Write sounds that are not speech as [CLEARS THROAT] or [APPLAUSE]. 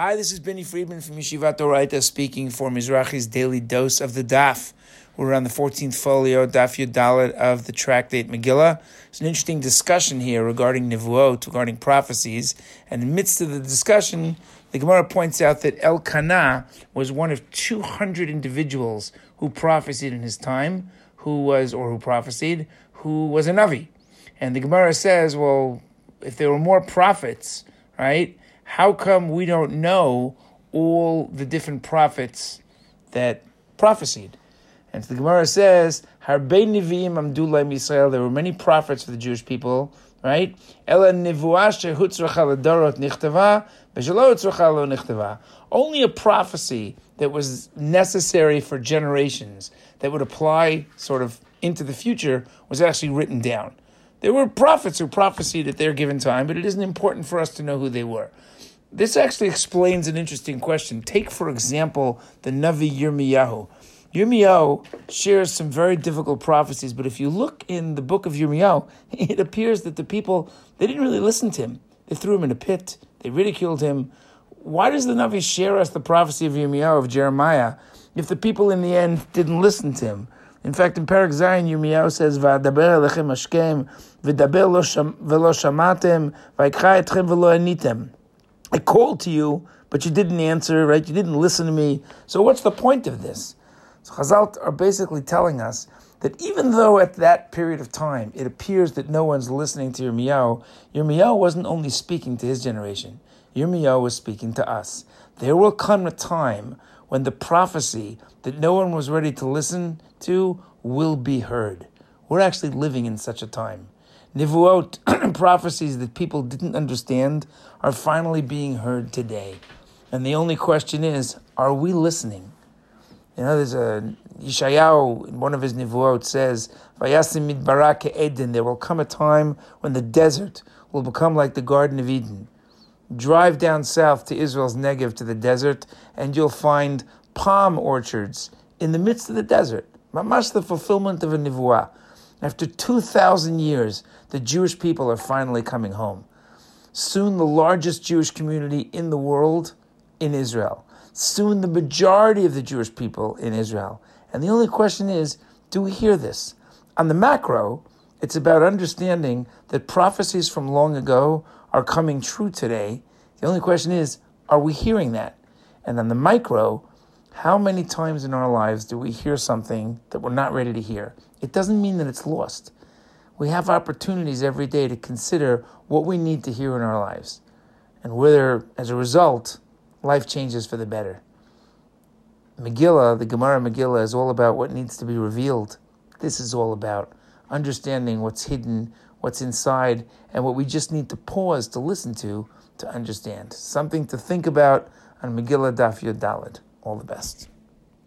Hi, this is Benny Friedman from Yeshivat Orayta speaking for Mizrachi's daily dose of the Daf. We're on the 14th folio, Daf Yud Dalet of the tractate Megillah. It's an interesting discussion here regarding Nivuot, regarding prophecies. And in the midst of the discussion, the Gemara points out that Elkanah was one of 200 individuals who prophesied in his time, who was, or who prophesied, who was a Navi. And the Gemara says, well, if there were more prophets, right, how come we don't know all the different prophets that prophesied? And so the Gemara says, Harbe Nevi'im Amdullah Yisrael, there were many prophets for the Jewish people, right? Ela Nichtava. Only a prophecy that was necessary for generations, that would apply sort of into the future, was actually written down. There were prophets who prophesied at their given time, but it isn't important for us to know who they were. This actually explains an interesting question. Take, for example, the Navi Yirmiyahu. Yirmiyahu shares some very difficult prophecies, but if you look in the book of Yirmiyahu, [LAUGHS] it appears that the people, they didn't really listen to him. They threw him in a pit, they ridiculed him. Why does the Navi share us the prophecy of Yirmiyahu, of Jeremiah, if the people in the end didn't listen to him? In fact, in Perek Zayin, Yirmiyahu says, "Va'daber alechem ashkem, v'daber velo shamatem, v'ikcha etchem velo anitem." I called to you, but you didn't answer, right? You didn't listen to me. So what's the point of this? So Chazal are basically telling us that even though at that period of time it appears that no one's listening to Yirmiyahu, Yirmiyahu wasn't only speaking to his generation. Yirmiyahu was speaking to us. There will come a time when the prophecy that no one was ready to listen to will be heard. We're actually living in such a time. Nivuot, [CLEARS THROAT] prophecies that people didn't understand, are finally being heard today. And the only question is, are we listening? You know, there's a Yeshayahu in one of his Nivuot says, Vayasim midbarah k'Eden, there will come a time when the desert will become like the Garden of Eden. Drive down south to Israel's Negev to the desert, and you'll find palm orchards in the midst of the desert. Mamash the fulfillment of a Nivuah. After 2,000 years, the Jewish people are finally coming home. Soon, the largest Jewish community in the world in Israel. Soon, the majority of the Jewish people in Israel. And the only question is do we hear this? On the macro, it's about understanding that prophecies from long ago are coming true today. The only question is are we hearing that? And on the micro, how many times in our lives do we hear something that we're not ready to hear? It doesn't mean that it's lost. We have opportunities every day to consider what we need to hear in our lives and whether, as a result, life changes for the better. Megillah, the Gemara Megillah, is all about what needs to be revealed. This is all about understanding what's hidden, what's inside, and what we just need to pause to listen to to understand. Something to think about on Megillah Daf Yod. All the best.